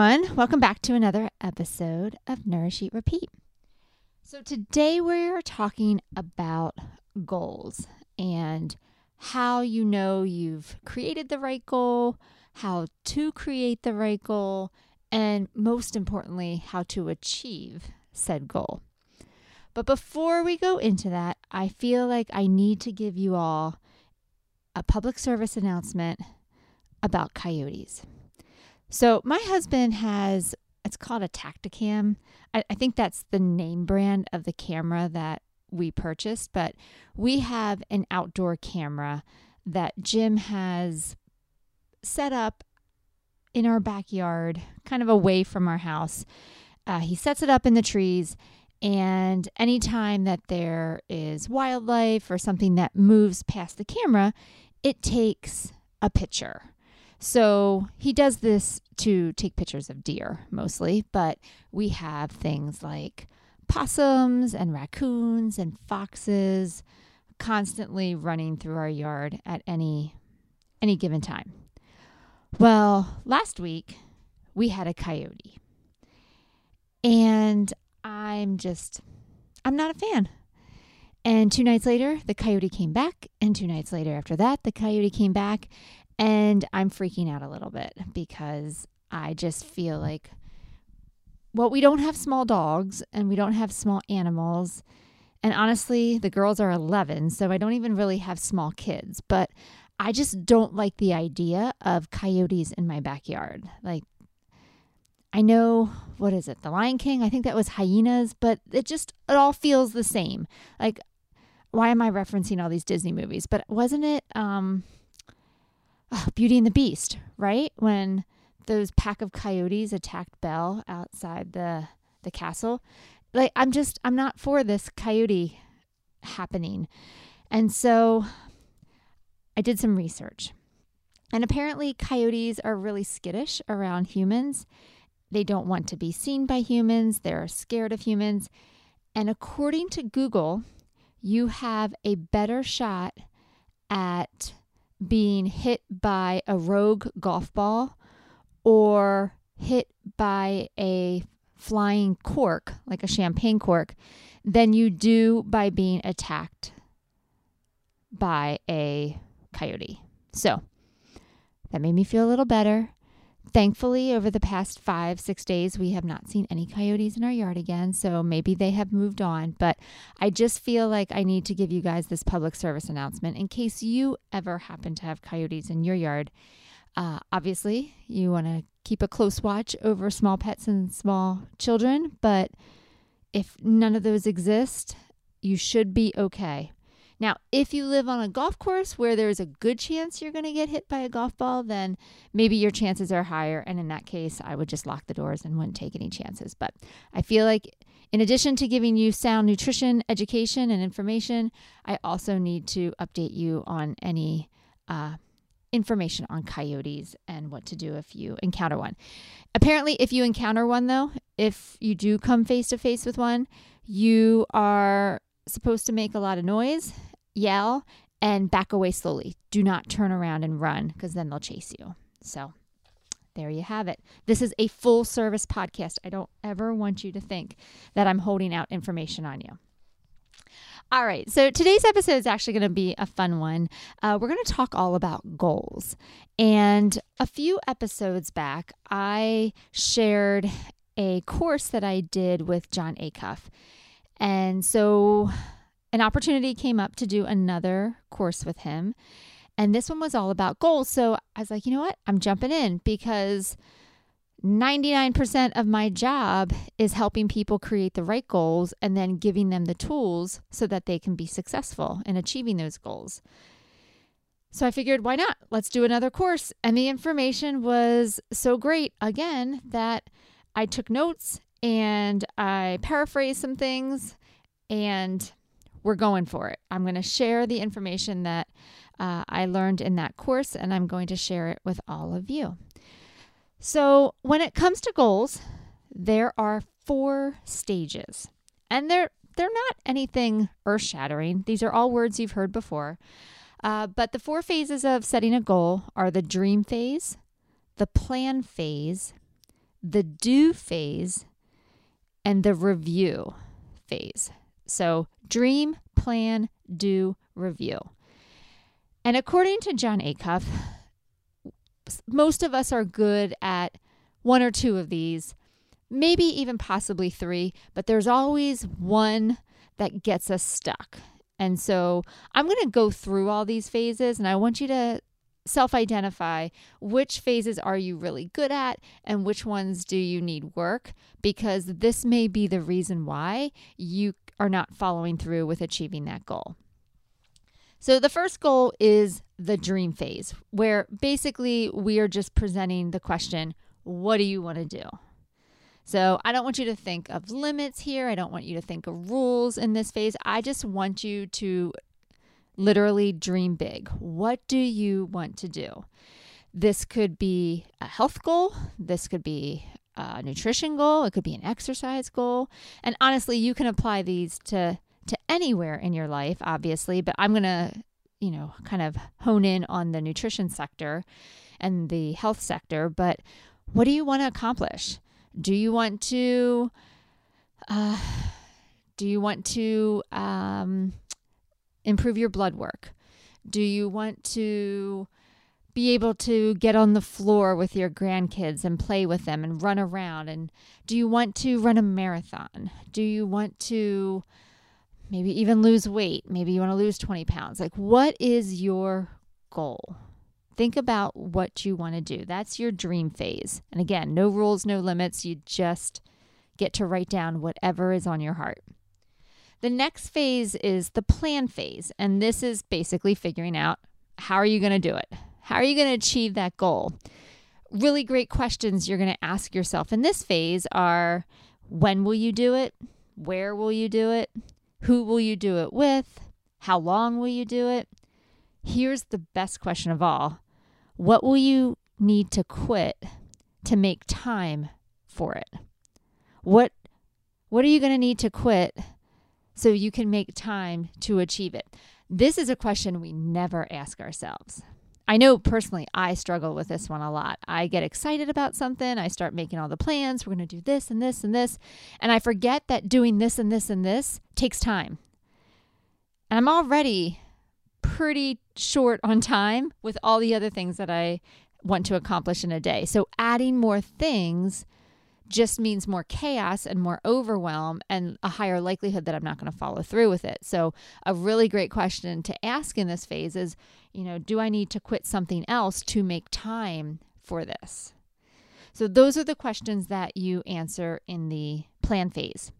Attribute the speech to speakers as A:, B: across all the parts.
A: Everyone. Welcome back to another episode of Nourish Eat Repeat. So, today we're talking about goals and how you know you've created the right goal, how to create the right goal, and most importantly, how to achieve said goal. But before we go into that, I feel like I need to give you all a public service announcement about coyotes. So my husband has it's called a Tactacam. I, I think that's the name brand of the camera that we purchased, but we have an outdoor camera that Jim has set up in our backyard, kind of away from our house. Uh, he sets it up in the trees, and anytime that there is wildlife or something that moves past the camera, it takes a picture. So he does this to take pictures of deer mostly, but we have things like possums and raccoons and foxes constantly running through our yard at any any given time. Well, last week we had a coyote. And I'm just I'm not a fan. And two nights later, the coyote came back. And two nights later, after that, the coyote came back. And I'm freaking out a little bit because I just feel like, well, we don't have small dogs and we don't have small animals. And honestly, the girls are 11, so I don't even really have small kids. But I just don't like the idea of coyotes in my backyard. Like, I know, what is it, The Lion King? I think that was hyenas, but it just, it all feels the same. Like, why am I referencing all these Disney movies? But wasn't it, um, oh, Beauty and the Beast, right? When those pack of coyotes attacked Belle outside the the castle. Like I'm just I'm not for this coyote happening. And so I did some research. And apparently coyotes are really skittish around humans. They don't want to be seen by humans. They're scared of humans. And according to Google, you have a better shot at being hit by a rogue golf ball or hit by a flying cork, like a champagne cork, than you do by being attacked by a coyote. So that made me feel a little better. Thankfully, over the past five, six days, we have not seen any coyotes in our yard again. So maybe they have moved on. But I just feel like I need to give you guys this public service announcement in case you ever happen to have coyotes in your yard. Uh, obviously, you want to keep a close watch over small pets and small children. But if none of those exist, you should be okay. Now, if you live on a golf course where there's a good chance you're going to get hit by a golf ball, then maybe your chances are higher. And in that case, I would just lock the doors and wouldn't take any chances. But I feel like, in addition to giving you sound nutrition, education, and information, I also need to update you on any uh, information on coyotes and what to do if you encounter one. Apparently, if you encounter one, though, if you do come face to face with one, you are supposed to make a lot of noise yell, and back away slowly. Do not turn around and run because then they'll chase you. So there you have it. This is a full service podcast. I don't ever want you to think that I'm holding out information on you. All right, so today's episode is actually going to be a fun one. Uh, we're going to talk all about goals. And a few episodes back, I shared a course that I did with Jon Acuff. And so an opportunity came up to do another course with him. And this one was all about goals. So I was like, you know what? I'm jumping in because 99% of my job is helping people create the right goals and then giving them the tools so that they can be successful in achieving those goals. So I figured, why not? Let's do another course. And the information was so great again that I took notes and I paraphrased some things and we're going for it. I'm going to share the information that uh, I learned in that course and I'm going to share it with all of you. So, when it comes to goals, there are four stages. And they're they're not anything earth-shattering. These are all words you've heard before. Uh, but the four phases of setting a goal are the dream phase, the plan phase, the do phase, and the review phase. So, dream, plan, do, review. And according to Jon Acuff, most of us are good at one or two of these, maybe even possibly three, but there's always one that gets us stuck. And so I'm going to go through all these phases and I want you to self identify which phases are you really good at and which ones do you need work because this may be the reason why you are not following through with achieving that goal. So, the first goal is the dream phase, where basically we are just presenting the question, What do you want to do? So, I don't want you to think of limits here. I don't want you to think of rules in this phase. I just want you to literally dream big. What do you want to do? This could be a health goal, this could be a nutrition goal, it could be an exercise goal. And honestly, you can apply these to to anywhere in your life, obviously, but I'm going to, you know, kind of hone in on the nutrition sector and the health sector. But what do you want to accomplish? Do you want to, uh, do you want to um, improve your blood work? Do you want to be able to get on the floor with your grandkids and play with them and run around? And do you want to run a marathon? Do you want to maybe even lose weight. Maybe you want to lose 20 pounds. Like, what is your goal? Think about what you want to do. That's your dream phase. And again, no rules, no limits. You just get to write down whatever is on your heart. The next phase is the plan phase. And this is basically figuring out how are you going to do it? How are you going to achieve that goal? Really great questions you're going to ask yourself in this phase are when will you do it? Where will you do it? Who will you do it with? How long will you do it? Here's the best question of all What will you need to quit to make time for it? What, what are you going to need to quit so you can make time to achieve it? This is a question we never ask ourselves. I know personally, I struggle with this one a lot. I get excited about something, I start making all the plans. We're going to do this and this and this. And I forget that doing this and this and this takes time. And I'm already pretty short on time with all the other things that I want to accomplish in a day. So adding more things just means more chaos and more overwhelm and a higher likelihood that I'm not going to follow through with it. So, a really great question to ask in this phase is, you know, do I need to quit something else to make time for this? So, those are the questions that you answer in the plan phase.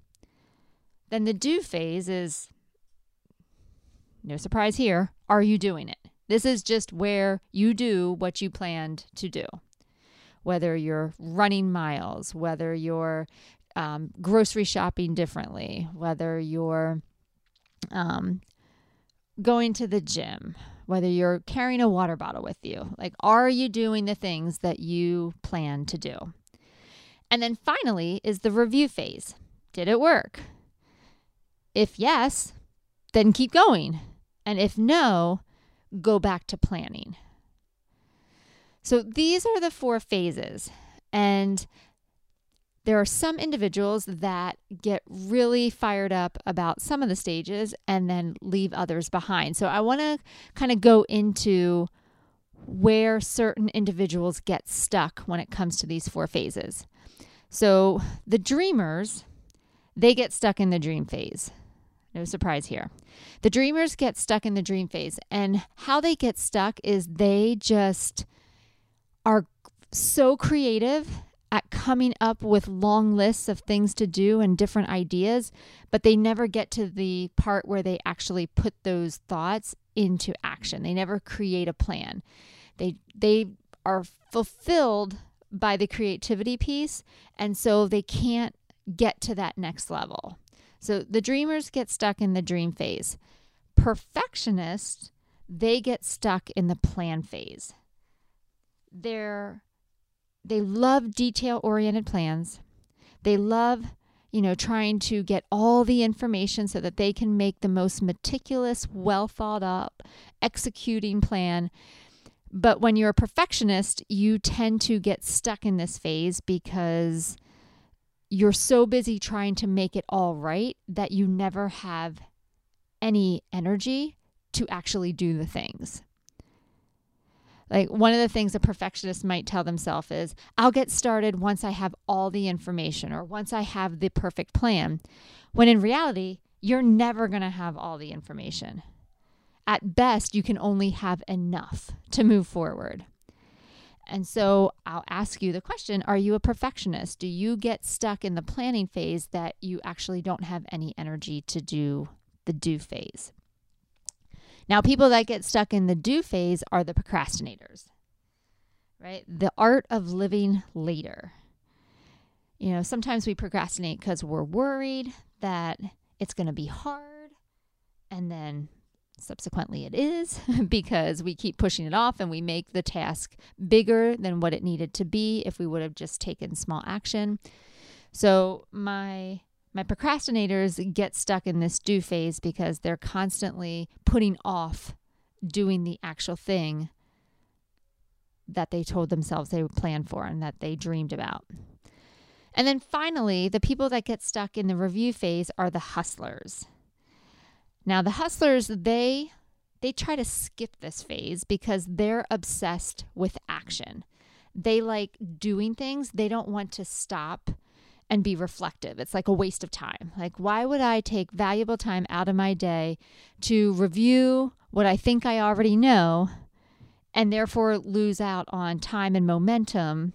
A: Then the do phase is no surprise here. Are you doing it? This is just where you do what you planned to do whether you're running miles, whether you're um, grocery shopping differently, whether you're um, going to the gym, whether you're carrying a water bottle with you. Like, are you doing the things that you plan to do? And then finally is the review phase. Did it work? If yes, then keep going. And if no, go back to planning. So these are the four phases. And there are some individuals that get really fired up about some of the stages and then leave others behind. So I want to kind of go into where certain individuals get stuck when it comes to these four phases. So the dreamers, they get stuck in the dream phase. No surprise here. The dreamers get stuck in the dream phase, and how they get stuck is they just are so creative at coming up with long lists of things to do and different ideas, but they never get to the part where they actually put those thoughts into action. They never create a plan. They they are fulfilled by the creativity piece and so they can't get to that next level. So the dreamers get stuck in the dream phase. Perfectionists, they get stuck in the plan phase. They're they love detail oriented plans. They love, you know, trying to get all the information so that they can make the most meticulous, well thought up, executing plan. But when you're a perfectionist, you tend to get stuck in this phase because you're so busy trying to make it all right that you never have any energy to actually do the things. Like one of the things a perfectionist might tell themselves is, I'll get started once I have all the information or once I have the perfect plan. When in reality, you're never going to have all the information. At best, you can only have enough to move forward. And so I'll ask you the question Are you a perfectionist? Do you get stuck in the planning phase that you actually don't have any energy to do the do phase? Now, people that get stuck in the do phase are the procrastinators, right? The art of living later. You know, sometimes we procrastinate because we're worried that it's going to be hard. And then subsequently it is because we keep pushing it off and we make the task bigger than what it needed to be if we would have just taken small action. So, my my procrastinators get stuck in this do phase because they're constantly putting off doing the actual thing that they told themselves they would plan for and that they dreamed about. And then finally, the people that get stuck in the review phase are the hustlers. Now, the hustlers, they they try to skip this phase because they're obsessed with action. They like doing things. They don't want to stop and be reflective. It's like a waste of time. Like, why would I take valuable time out of my day to review what I think I already know and therefore lose out on time and momentum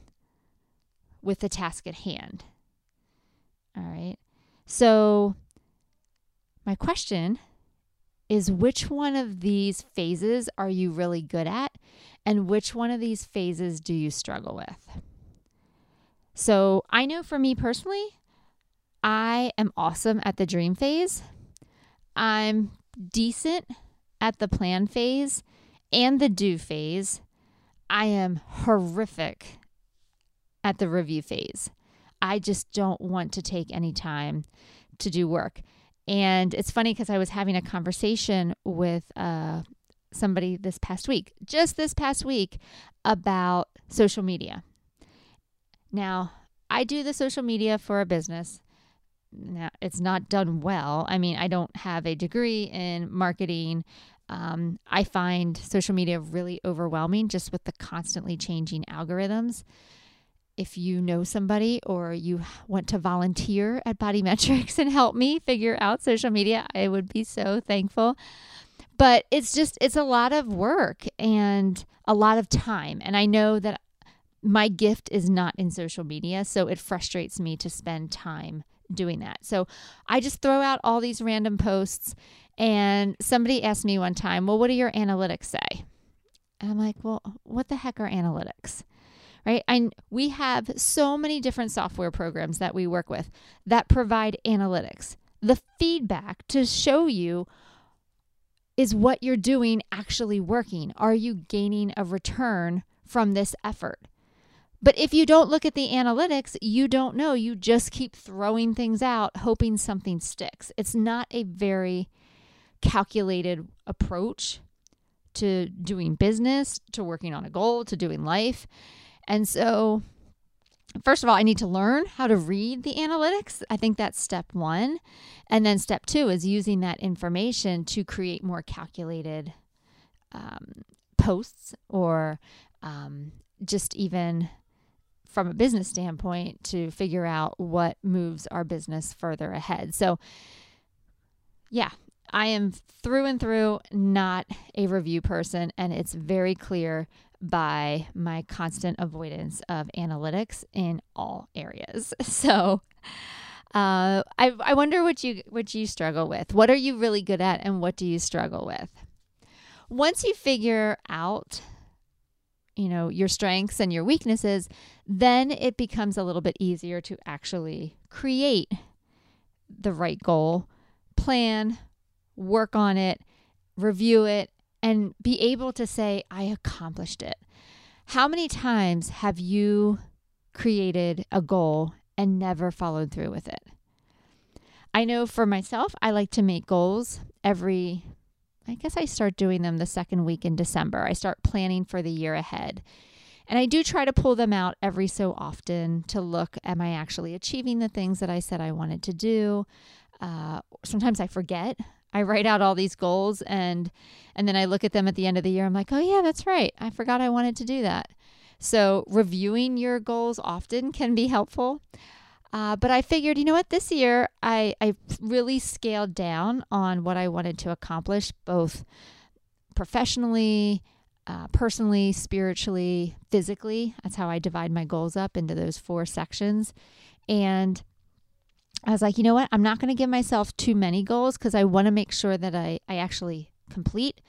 A: with the task at hand? All right. So, my question is which one of these phases are you really good at? And which one of these phases do you struggle with? So I know for me personally, I am awesome at the dream phase. I'm decent at the plan phase and the do phase. I am horrific at the review phase. I just don't want to take any time to do work. And it's funny because I was having a conversation with uh, somebody this past week, just this past week, about social media. Now, I do the social media for a business. Now, it's not done well. I mean, I don't have a degree in marketing. Um, I find social media really overwhelming just with the constantly changing algorithms. If you know somebody or you want to volunteer at Body Metrics and help me figure out social media, I would be so thankful. But it's just, it's a lot of work and a lot of time. And I know that my gift is not in social media, so it frustrates me to spend time doing that. So I just throw out all these random posts. And somebody asked me one time, Well, what do your analytics say? And I'm like, Well, what the heck are analytics? Right? And we have so many different software programs that we work with that provide analytics. The feedback to show you is what you're doing actually working? Are you gaining a return from this effort? But if you don't look at the analytics, you don't know. You just keep throwing things out, hoping something sticks. It's not a very calculated approach to doing business, to working on a goal, to doing life. And so, first of all, I need to learn how to read the analytics. I think that's step one. And then step two is using that information to create more calculated um, posts or um, just even from a business standpoint to figure out what moves our business further ahead. So, yeah, I am through and through not a review person, and it's very clear by my constant avoidance of analytics in all areas. So, uh, I, I wonder what you what you struggle with. What are you really good at, and what do you struggle with? once you figure out you know your strengths and your weaknesses then it becomes a little bit easier to actually create the right goal plan work on it review it and be able to say i accomplished it. How many times have you created a goal and never followed through with it? I know for myself i like to make goals every I guess I start doing them the second week in December. I start planning for the year ahead. And I do try to pull them out every so often to look am I actually achieving the things that I said I wanted to do? Uh, sometimes I forget. I write out all these goals and and then I look at them at the end of the year. I'm like, "Oh yeah, that's right. I forgot I wanted to do that." So, reviewing your goals often can be helpful. Uh, but I figured, you know what, this year I, I really scaled down on what I wanted to accomplish, both professionally, uh, personally, spiritually, physically. That's how I divide my goals up into those four sections. And I was like, you know what, I'm not going to give myself too many goals because I want to make sure that I, I actually complete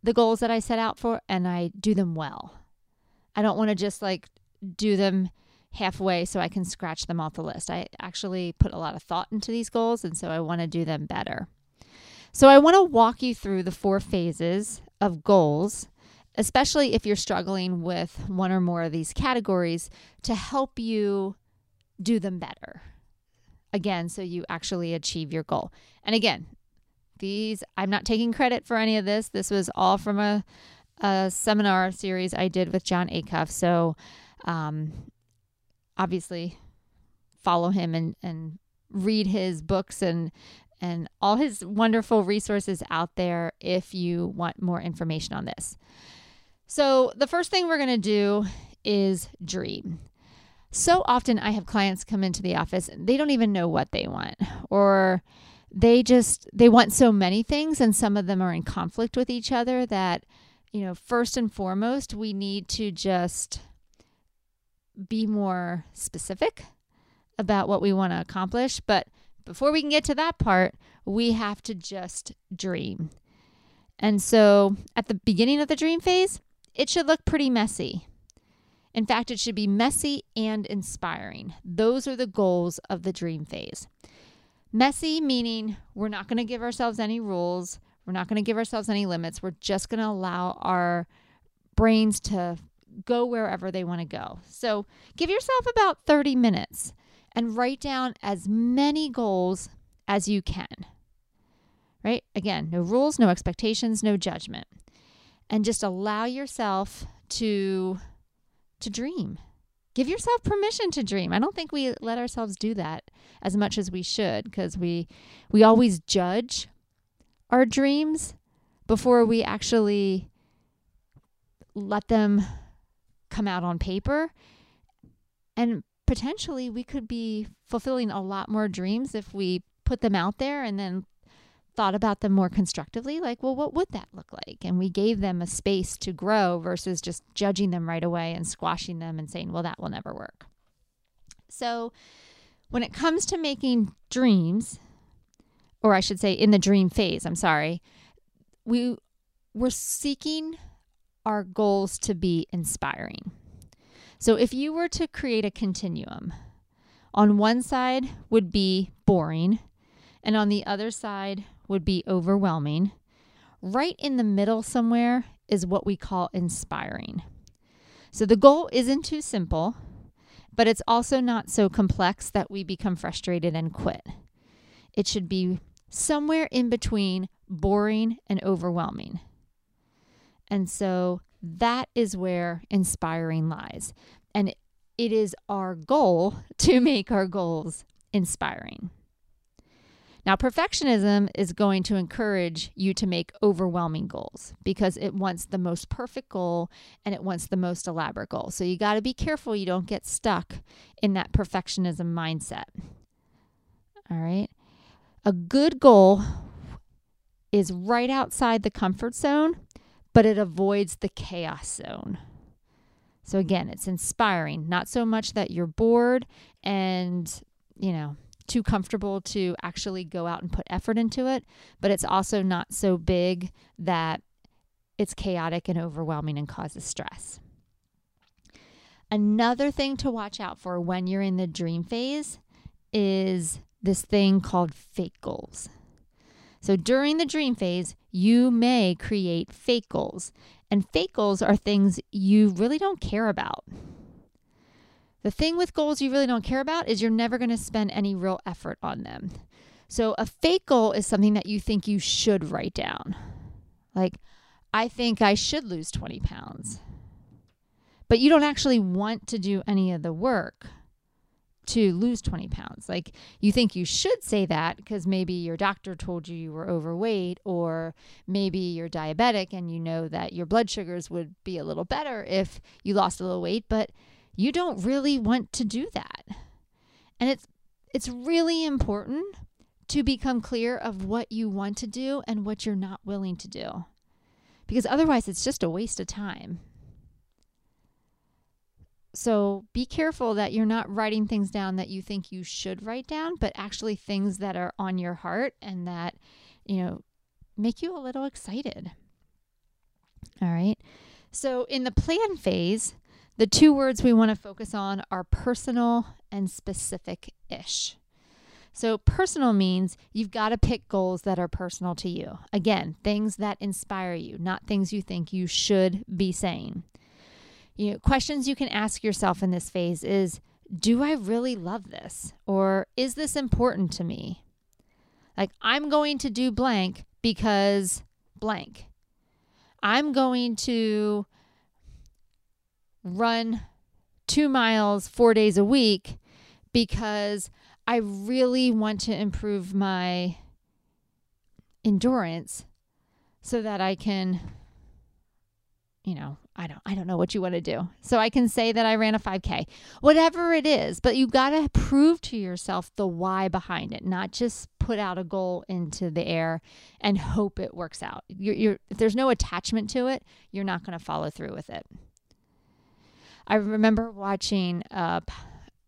A: the goals that I set out for and I do them well. I don't want to just like do them halfway so I can scratch them off the list. I actually put a lot of thought into these goals, and so I want to do them better. So I want to walk you through the four phases of goals, especially if you're struggling with one or more of these categories, to help you do them better. Again, so you actually achieve your goal. And again, these, I'm not taking credit for any of this. This was all from a, a seminar series I did with Jon Acuff. So, um, obviously follow him and, and read his books and and all his wonderful resources out there if you want more information on this. So, the first thing we're going to do is dream. So often I have clients come into the office and they don't even know what they want or they just they want so many things and some of them are in conflict with each other that you know, first and foremost, we need to just be more specific about what we want to accomplish. But before we can get to that part, we have to just dream. And so at the beginning of the dream phase, it should look pretty messy. In fact, it should be messy and inspiring. Those are the goals of the dream phase. Messy meaning we're not going to give ourselves any rules, we're not going to give ourselves any limits. We're just going to allow our brains to go wherever they want to go. So give yourself about 30 minutes and write down as many goals as you can. Right? Again, no rules, no expectations, no judgment. And just allow yourself to to dream. Give yourself permission to dream. I don't think we let ourselves do that as much as we should because we we always judge our dreams before we actually let them come out on paper. And potentially we could be fulfilling a lot more dreams if we put them out there and then thought about them more constructively. Like well what would that look like? And we gave them a space to grow versus just judging them right away and squashing them and saying well that will never work. So when it comes to making dreams or I should say in the dream phase I'm sorry we we're seeking our goals to be inspiring. So if you were to create a continuum, on one side would be boring, and on the other side would be overwhelming. Right in the middle somewhere is what we call inspiring. So the goal isn't too simple, but it's also not so complex that we become frustrated and quit. It should be somewhere in between boring and overwhelming. And so that is where inspiring lies. And it is our goal to make our goals inspiring. Now, perfectionism is going to encourage you to make overwhelming goals because it wants the most perfect goal and it wants the most elaborate goal. So you got to be careful you don't get stuck in that perfectionism mindset. All right. A good goal is right outside the comfort zone but it avoids the chaos zone. So again, it's inspiring, not so much that you're bored and, you know, too comfortable to actually go out and put effort into it, but it's also not so big that it's chaotic and overwhelming and causes stress. Another thing to watch out for when you're in the dream phase is this thing called fake goals. So during the dream phase, you may create fake goals. And fake goals are things you really don't care about. The thing with goals you really don't care about is you're never going to spend any real effort on them. So a fake goal is something that you think you should write down. Like, I think I should lose 20 pounds. But you don't actually want to do any of the work to lose 20 pounds. Like you think you should say that because maybe your doctor told you you were overweight, or maybe you're diabetic and you know that your blood sugars would be a little better if you lost a little weight, but you don't really want to do that. And it's it's really important to become clear of what you want to do and what you're not willing to do. Because otherwise it's just a waste of time. So be careful that you're not writing things down that you think you should write down, but actually things that are on your heart and that, you know, make you a little excited. All right. So in the plan phase, the two words we want to focus on are personal and specific ish. So, personal means you've got to pick goals that are personal to you. Again, things that inspire you, not things you think you should be saying you know, questions you can ask yourself in this phase is do I really love this? Or is this important to me? Like, I'm going to do blank because blank. I'm going to run two miles four days a week because I really want to improve my endurance so that I can, you know, I don't I don't know what you want to do. So I can say that I ran a 5k. Whatever it is, but you got to prove to yourself the why behind it, not just put out a goal into the air and hope it works out. You're, you're if there's no attachment to it, you're not going to follow through with it. I remember watching uh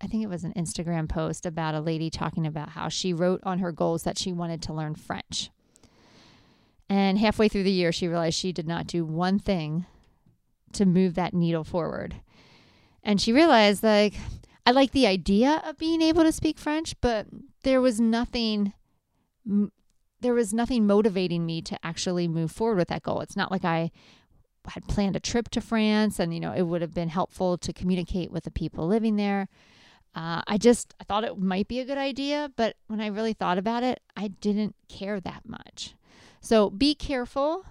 A: I think it was an Instagram post about a lady talking about how she wrote on her goals that she wanted to learn French. And halfway through the year, she realized she did not do one thing to move that needle forward. And she realized, like, I like the idea of being able to speak French, but there was nothing there was nothing motivating me to actually move forward with that goal. It's not like I had planned a trip to France and you know it would have been helpful to communicate with the people living there. Uh, I just I thought it might be a good idea, but when I really thought about it, I didn't care that much. So be careful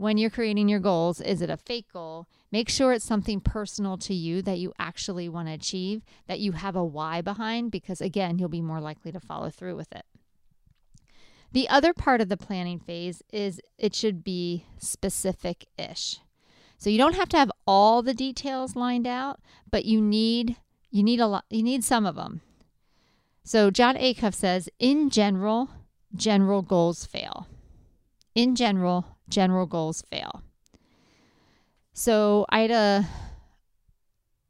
A: when you're creating your goals is it a fake goal? Make sure it's something personal to you that you actually want to achieve that you have a why behind because again you'll be more likely to follow through with it. The other part of the planning phase is it should be specific ish so you don't have to have all the details lined out but you need you need a lot you need some of them so Jon Acuff says in general general goals fail. In general general goals fail. So I had a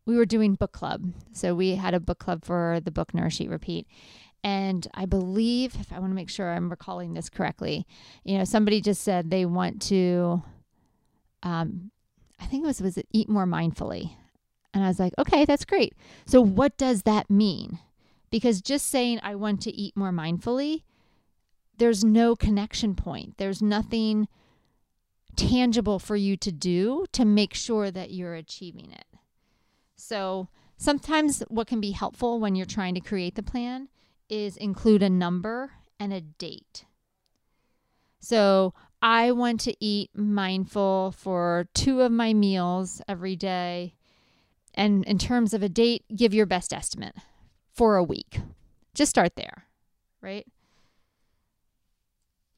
A: we were doing book club. So we had a book club for the book Nourish Eat Repeat. And I believe, if I want to make sure I'm recalling this correctly, you know, somebody just said they want to, um, I think it was, was it eat more mindfully? And I was like, okay, that's great. So what does that mean? Because just saying I want to eat more mindfully, there's no connection point. There's nothing tangible for you to do to make sure that you're achieving it. So, sometimes what can be helpful when you're trying to create the plan is include a number and a date. So, I want to eat mindful for two of my meals every day. And in terms of a date, give your best estimate for a week. Just start there, right?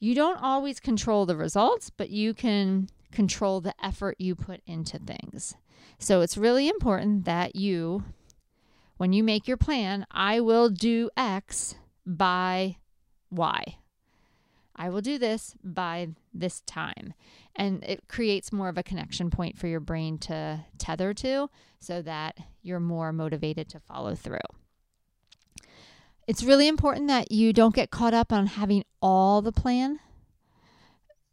A: You don't always control the results, but you can control the effort you put into things. So it's really important that you, when you make your plan, I will do X by Y. I will do this by this time. And it creates more of a connection point for your brain to tether to so that you're more motivated to follow through. It's really important that you don't get caught up on having all the plan.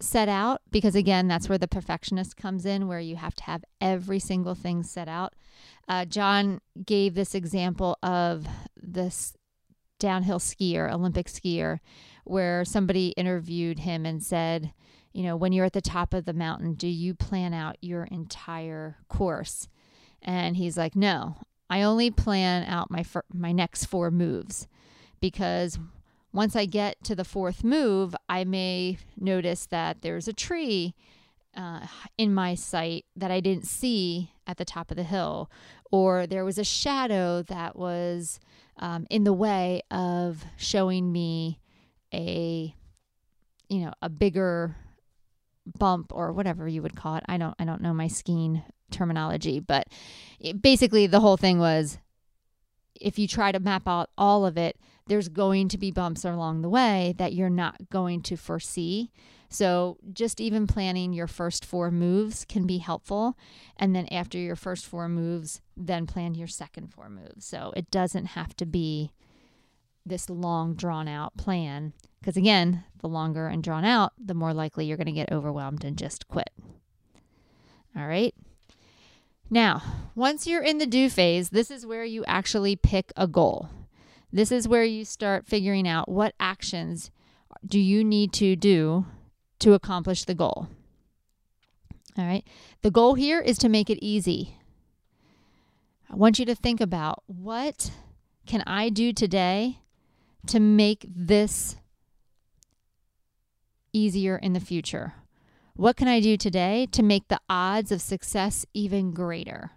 A: set out because again that's where the perfectionist comes in where you have to have every single thing set out uh, john gave this example of this downhill skier olympic skier where somebody interviewed him and said you know when you're at the top of the mountain do you plan out your entire course and he's like no i only plan out my fir- my next four moves because once I get to the fourth move, I may notice that there's a tree uh, in my sight that I didn't see at the top of the hill, or there was a shadow that was um, in the way of showing me a, you know, a bigger bump or whatever you would call it. I don't, I don't know my skiing terminology, but it, basically the whole thing was if you try to map out all of it, there's going to be bumps along the way that you're not going to foresee. So, just even planning your first four moves can be helpful. And then, after your first four moves, then plan your second four moves. So, it doesn't have to be this long, drawn out plan. Because, again, the longer and drawn out, the more likely you're going to get overwhelmed and just quit. All right. Now, once you're in the do phase, this is where you actually pick a goal. This is where you start figuring out what actions do you need to do to accomplish the goal. All right. The goal here is to make it easy. I want you to think about what can I do today to make this easier in the future? What can I do today to make the odds of success even greater?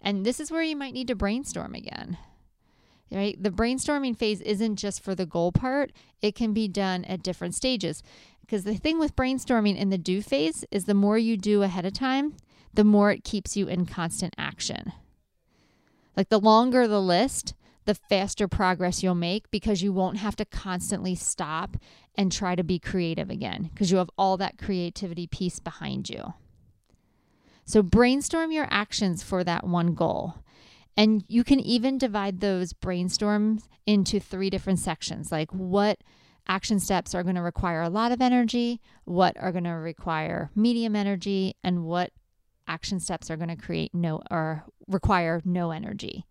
A: And this is where you might need to brainstorm again right? The brainstorming phase isn't just for the goal part, it can be done at different stages. Because the thing with brainstorming in the do phase is the more you do ahead of time, the more it keeps you in constant action. Like the longer the list, the faster progress you'll make because you won't have to constantly stop and try to be creative again because you have all that creativity piece behind you. So brainstorm your actions for that one goal. And you can even divide those brainstorms into three different sections like what action steps are going to require a lot of energy, what are going to require medium energy, and what action steps are going to create no or require no energy.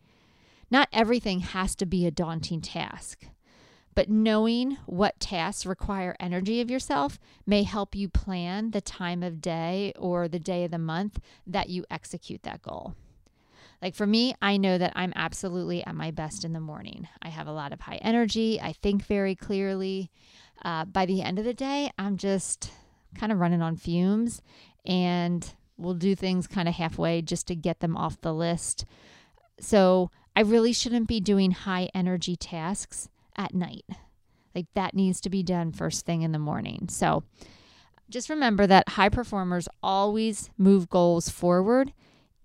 A: Not everything has to be a daunting task, but knowing what tasks require energy of yourself may help you plan the time of day or the day of the month that you execute that goal. Like for me, I know that I'm absolutely at my best in the morning. I have a lot of high energy. I think very clearly. Uh, by the end of the day, I'm just kind of running on fumes and we'll do things kind of halfway just to get them off the list. So I really shouldn't be doing high energy tasks at night. Like that needs to be done first thing in the morning. So just remember that high performers always move goals forward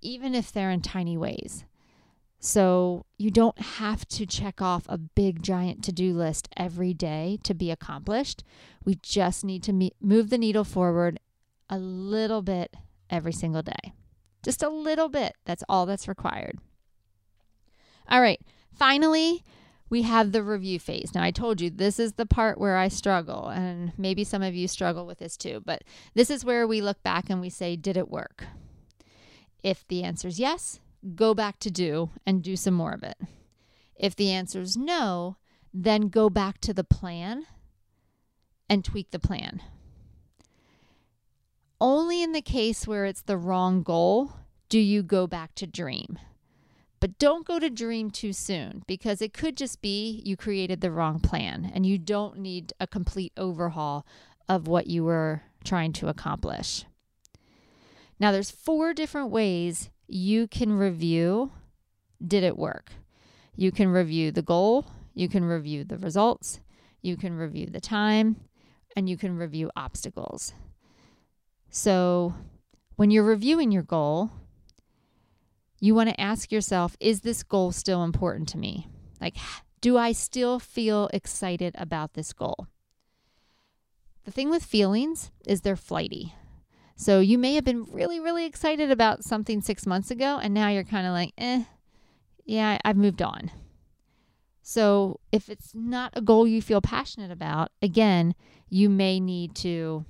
A: even if they're in tiny ways. So you don't have to check off a big giant to do list every day to be accomplished. We just need to move the needle forward a little bit every single day. Just a little bit. That's all that's required. All right. Finally, we have the review phase. Now, I told you this is the part where I struggle, and maybe some of you struggle with this too, but this is where we look back and we say, Did it work? If the answer is yes, go back to do and do some more of it. If the answer is no, then go back to the plan and tweak the plan. Only in the case where it's the wrong goal do you go back to dream. But don't go to dream too soon because it could just be you created the wrong plan and you don't need a complete overhaul of what you were trying to accomplish. Now, there's four different ways you can review did it work? You can review the goal, you can review the results, you can review the time, and you can review obstacles. So, when you're reviewing your goal, you want to ask yourself is this goal still important to me? Like, do I still feel excited about this goal? The thing with feelings is they're flighty. So you may have been really, really excited about something six months ago, and now you're kind of like, eh, yeah, I've moved on. So if it's not a goal you feel passionate about, again, you may need to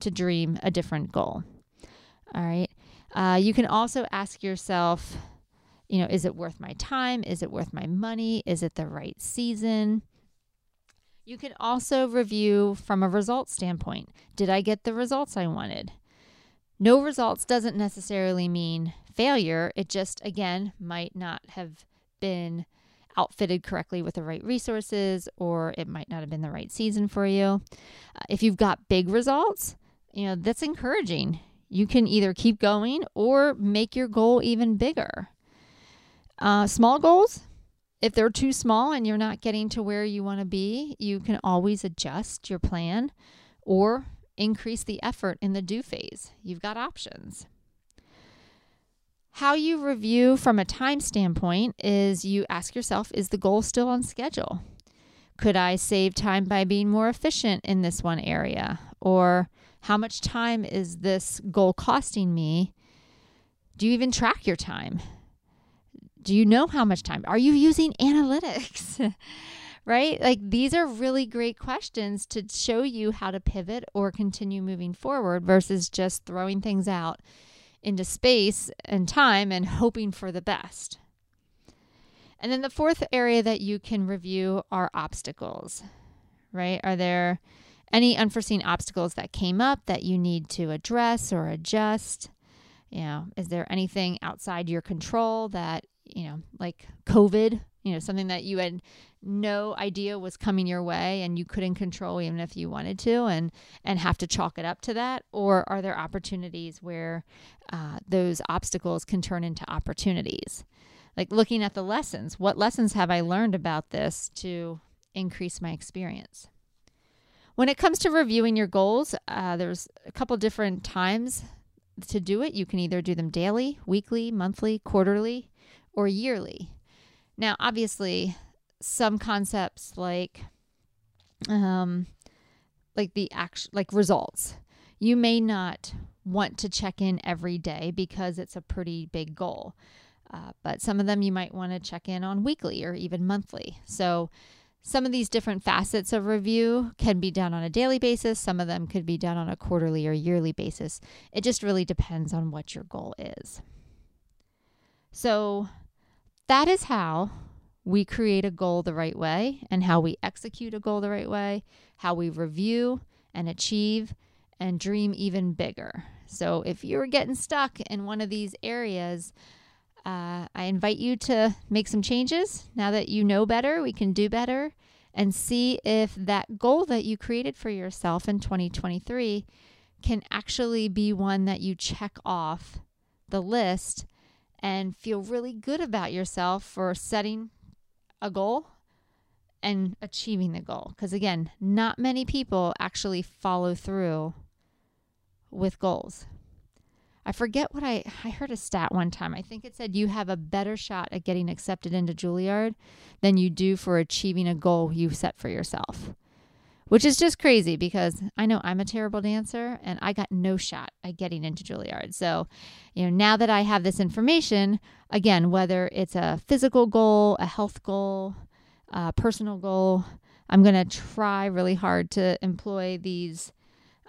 A: to dream a different goal. All right. Uh, you can also ask yourself, you know, is it worth my time? Is it worth my money? Is it the right season? You can also review from a results standpoint. Did I get the results I wanted? No results doesn't necessarily mean failure. It just, again, might not have been outfitted correctly with the right resources, or it might not have been the right season for you. Uh, if you've got big results, you know, that's encouraging. You can either keep going or make your goal even bigger. Uh, small goals, if they're too small and you're not getting to where you want to be, you can always adjust your plan or increase the effort in the do phase. You've got options. How you review from a time standpoint is you ask yourself is the goal still on schedule? Could I save time by being more efficient in this one area? Or how much time is this goal costing me? Do you even track your time? Do you know how much time? Are you using analytics? right? Like these are really great questions to show you how to pivot or continue moving forward versus just throwing things out into space and time and hoping for the best. And then the fourth area that you can review are obstacles, right? Are there any unforeseen obstacles that came up that you need to address or adjust? You know, is there anything outside your control that you know, like COVID, you know, something that you had no idea was coming your way and you couldn't control even if you wanted to and and have to chalk it up to that? Or are there opportunities where uh, those obstacles can turn into opportunities? Like looking at the lessons what lessons have i learned about this to increase my experience when it comes to reviewing your goals uh, there's a couple different times to do it you can either do them daily weekly monthly quarterly or yearly. Now, obviously, some concepts like um, like the act like results, you may not want to check in every day because it's a pretty big goal. Uh, but some of them you might want to check in on weekly or even monthly. So some of these different facets of review can be done on a daily basis. Some of them could be done on a quarterly or yearly basis. It just really depends on what your goal is. So, that is how we create a goal the right way and how we execute a goal the right way, how we review and achieve and dream even bigger. So if you're getting stuck in one of these areas, uh, I invite you to make some changes. Now that you know better, we can do better and see if that goal that you created for yourself in 2023 can actually be one that you check off the list and feel really good about yourself for setting a goal and achieving the goal. Because again, not many people actually follow through with goals. I forget what I I heard a stat one time. I think it said you have a better shot at getting accepted into Juilliard than you do for achieving a goal you set for yourself which is just crazy because I know I'm a terrible dancer and I got no shot at getting into Juilliard. So, you know, now that I have this information, again, whether it's a physical goal, a health goal, a personal goal, I'm going to try really hard to employ these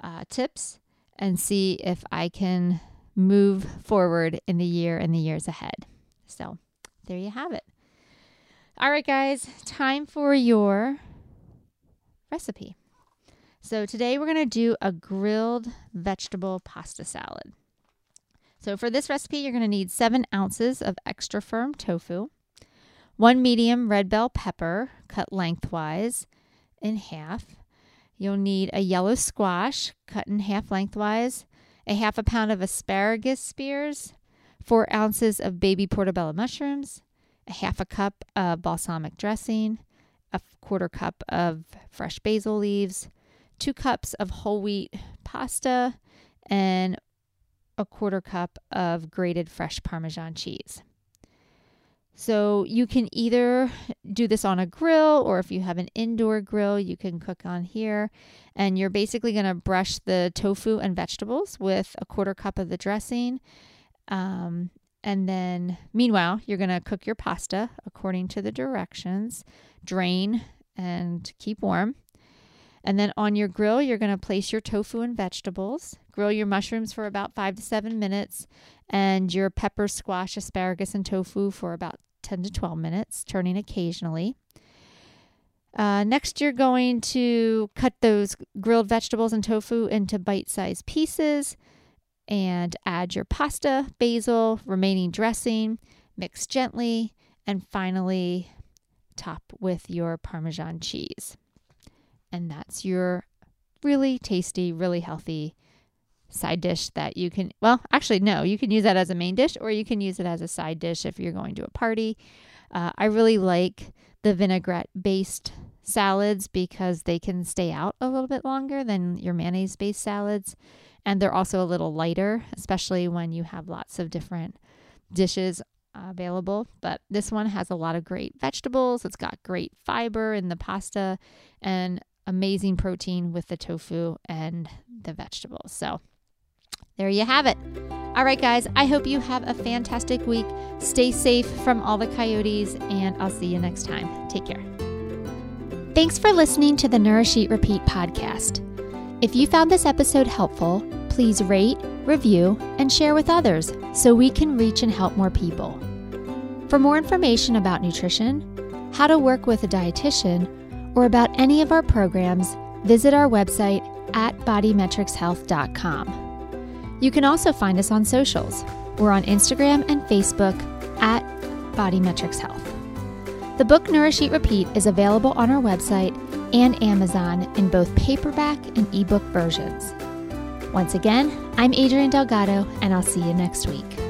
A: uh, tips and see if I can move forward in the year and the years ahead. So, there you have it. All right, guys, time for your recipe. So today we're going to do a grilled vegetable pasta salad. So for this recipe, you're going to need seven ounces of extra firm tofu, one medium red bell pepper cut lengthwise in half. You'll need a yellow squash cut in half lengthwise, a half a pound of asparagus spears, four ounces of baby portobello mushrooms, a half a cup of balsamic dressing, a quarter cup of fresh basil leaves, two cups of whole wheat pasta, and a quarter cup of grated fresh Parmesan cheese. So you can either do this on a grill or if you have an indoor grill, you can cook on here. And you're basically going to brush the tofu and vegetables with a quarter cup of the dressing. Um, and then, meanwhile, you're going to cook your pasta according to the directions, drain and keep warm. And then on your grill, you're going to place your tofu and vegetables. Grill your mushrooms for about five to seven minutes, and your pepper, squash, asparagus, and tofu for about 10 to 12 minutes, turning occasionally. Uh, next, you're going to cut those grilled vegetables and tofu into bite sized pieces and add your pasta, basil, remaining dressing, mix gently, and finally top with your Parmesan cheese. And that's your really tasty, really healthy side dish that you can, well, actually, no, you can use that as a main dish or you can use it as a side dish if you're going to a party. Uh, I really like the vinaigrette based salads because they can stay out a little bit longer than your mayonnaise based salads. And they're also a little lighter, especially when you have lots of different dishes available. But this one has a lot of great vegetables. It's got great fiber in the pasta and amazing protein with the tofu and the vegetables. So there you have it. All right, guys, I hope you have a fantastic week. Stay safe from all the coyotes, and I'll see you next time. Take care. Thanks for listening to the Nourish Eat Repeat podcast. If you found this episode helpful, please rate, review, and share with others so we can reach and help more people. For more information about nutrition, how to work with a dietitian, or about any of our programs, visit our website at bodymetricshealth.com. You can also find us on socials. We're on Instagram and Facebook at Bodymetrics Health. The book Nourish Eat Repeat is available on our website and Amazon in both paperback and ebook versions. Once again, I'm Adrienne Delgado, and I'll see you next week.